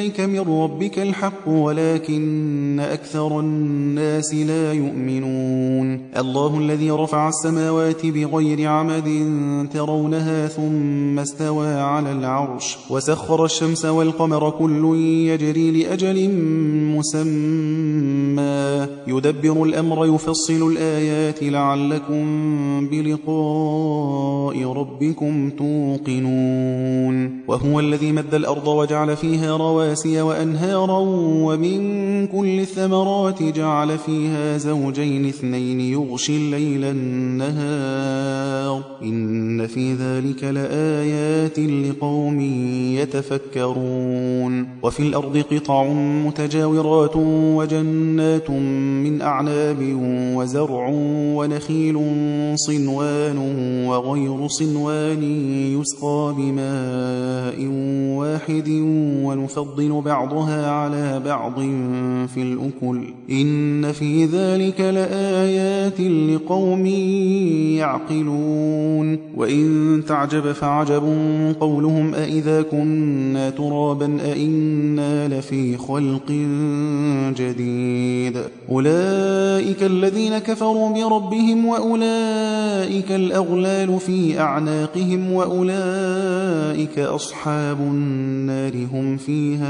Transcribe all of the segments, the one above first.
إليك من ربك الحق ولكن أكثر الناس لا يؤمنون. الله الذي رفع السماوات بغير عمد ترونها ثم استوى على العرش وسخر الشمس والقمر كل يجري لأجل مسمى. يدبر الأمر يفصل الآيات لعلكم بلقاء ربكم توقنون. وهو الذي مد الأرض وجعل فيها رواسي وأنهارا ومن كل الثمرات جعل فيها زوجين اثنين يغشي الليل النهار. إن في ذلك لآيات لقوم يتفكرون. وفي الأرض قطع متجاورات وجنات من أعناب وزرع ونخيل صنوان وغير صنوان يسقى بماء واحد ونفضل بعضها على بعض في الأكل. إن في ذلك لآيات لقوم يعقلون. وإن تعجب فعجب قولهم أئذا كنا ترابا أئنا لفي خلق جديد. أولئك الذين كفروا بربهم وأولئك الأغلال في أعناقهم وأولئك أصحاب النار هم فيها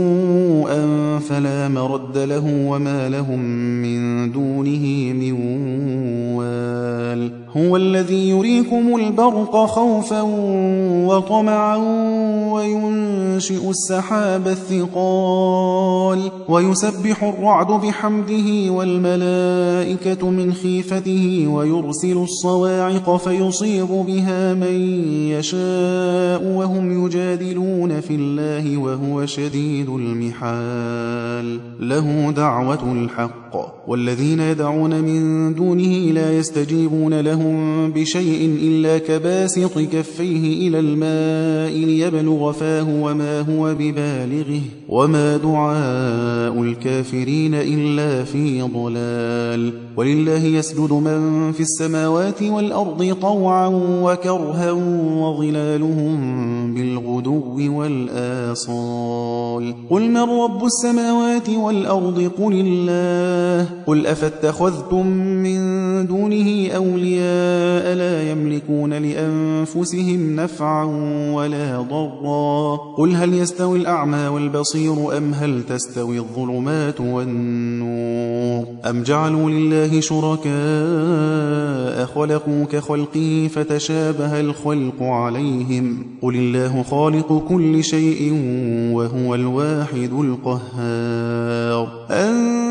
سوءا فلا مرد له وما لهم من دونه هو الذي يريكم البرق خوفا وطمعا وينشئ السحاب الثقال ويسبح الرعد بحمده والملائكة من خيفته ويرسل الصواعق فيصيب بها من يشاء وهم يجادلون في الله وهو شديد المحال. له دعوة الحق. والذين يدعون من دونه لا يستجيبون لهم بشيء إلا كباسط كفيه إلى الماء ليبلغ فاه وما هو ببالغه وما دعاء الكافرين إلا في ضلال ولله يسجد من في السماوات والأرض طوعا وكرها وظلالهم بالغدو والآصال قل من رب السماوات والأرض قل الله قل أفاتخذتم من دونه أولياء لا يملكون لأنفسهم نفعا ولا ضرا قل هل يستوي الأعمى والبصير أم هل تستوي الظلمات والنور أم جعلوا لله شركاء خلقوا كخلقه فتشابه الخلق عليهم قل الله خالق كل شيء وهو الواحد القهار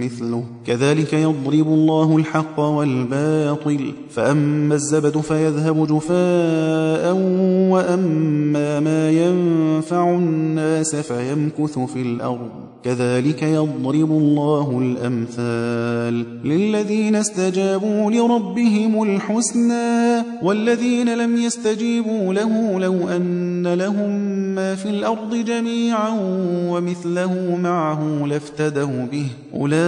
مثله. كذلك يضرب الله الحق والباطل. فأما الزبد فيذهب جفاء وأما ما ينفع الناس فيمكث في الأرض. كذلك يضرب الله الأمثال للذين استجابوا لربهم الحسنى والذين لم يستجيبوا له لو أن لهم ما في الأرض جميعا ومثله معه لافتدوا به. أولئك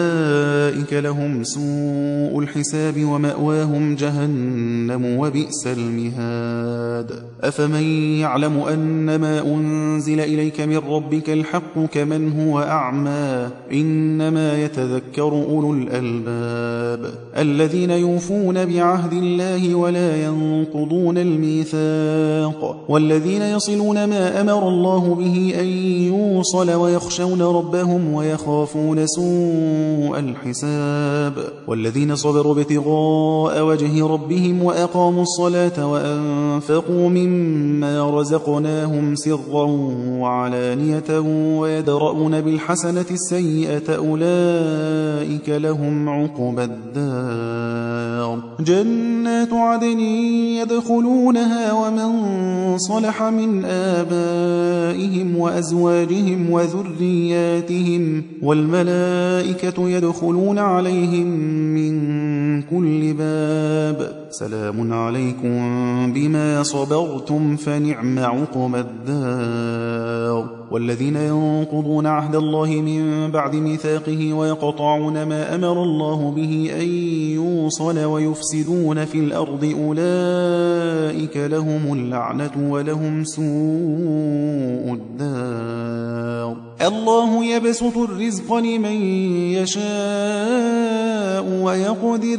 لهم سوء الحساب ومأواهم جهنم وبئس المهاد. أفمن يعلم أن ما أنزل إليك من ربك الحق كمن هو أعمى إنما يتذكر أولو الألباب الذين يوفون بعهد الله ولا ينقضون الميثاق والذين يصلون ما أمر الله به أن يوصل ويخشون ربهم ويخافون سوء الحساب والذين صبروا ابتغاء وجه ربهم وأقاموا الصلاة وأنفقوا مما رزقناهم سرا وعلانية ويدرؤون بالحسنة السيئة أولئك لهم عقبى الدار. جنات عدن يدخلونها ومن صلح من آبائهم وأزواجهم وذرياتهم والملائكة يدخلون عليهم من كل باب. سلام عليكم بما صبرتم فنعم عقب الدار. والذين ينقضون عهد الله من بعد ميثاقه ويقطعون ما أمر الله به أن يوصل ويفسدون في الأرض أولئك لهم اللعنة ولهم سوء الدار. الله يبسط الرزق لمن يشاء ويقدر.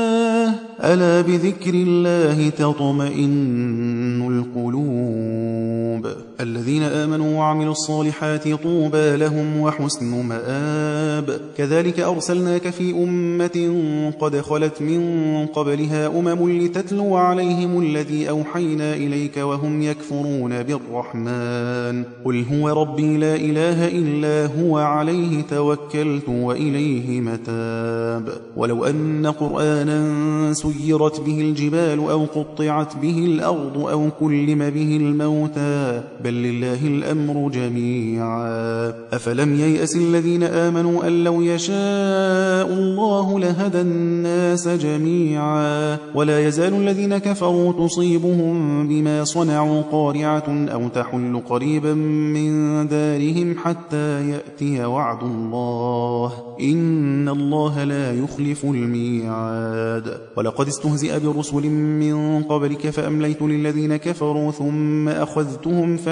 ألا بذكر الله تطمئن القلوب الذين آمنوا وعملوا الصالحات طوبى لهم وحسن مآب. كذلك أرسلناك في أمة قد خلت من قبلها أمم لتتلو عليهم الذي أوحينا إليك وهم يكفرون بالرحمن. قل هو ربي لا إله إلا هو عليه توكلت وإليه متاب. ولو أن قرآنا سيرت به الجبال أو قطعت به الأرض أو كلم به الموتى. بل لله الأمر جميعا أفلم ييأس الذين آمنوا أن لو يشاء الله لهدى الناس جميعا ولا يزال الذين كفروا تصيبهم بما صنعوا قارعة أو تحل قريبا من دارهم حتى يأتي وعد الله إن الله لا يخلف الميعاد ولقد استهزئ برسل من قبلك فأمليت للذين كفروا ثم أخذتهم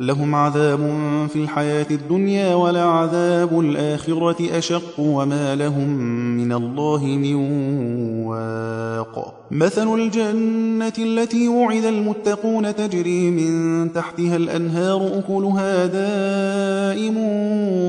لهم عذاب في الحياة الدنيا ولعذاب الآخرة أشق وما لهم من الله من واق. مثل الجنة التي وعد المتقون تجري من تحتها الأنهار أكلها دائم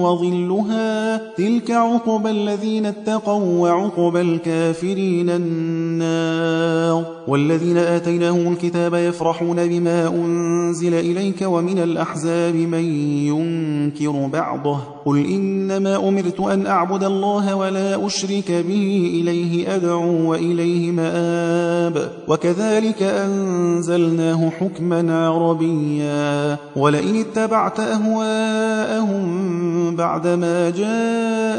وظلها. تلك عقب الذين اتقوا وعقب الكافرين النار. والذين آتيناهم الكتاب يفرحون بما أنزل إليك إليك ومن الأحزاب من ينكر بعضه. قل إنما أمرت أن أعبد الله ولا أشرك به إليه أدعو وإليه مآب. وكذلك أنزلناه حكما عربيا. ولئن اتبعت أهواءهم بعدما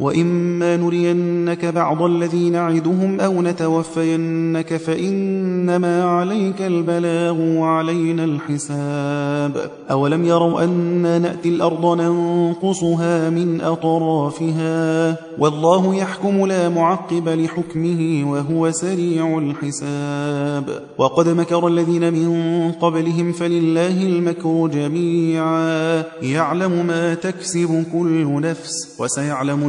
وإما نرينك بعض الذي نعدهم أو نتوفينك فإنما عليك البلاغ وعلينا الحساب أولم يروا أنا نأتي الأرض ننقصها من أطرافها والله يحكم لا معقب لحكمه وهو سريع الحساب وقد مكر الذين من قبلهم فلله المكر جميعا يعلم ما تكسب كل نفس وسيعلم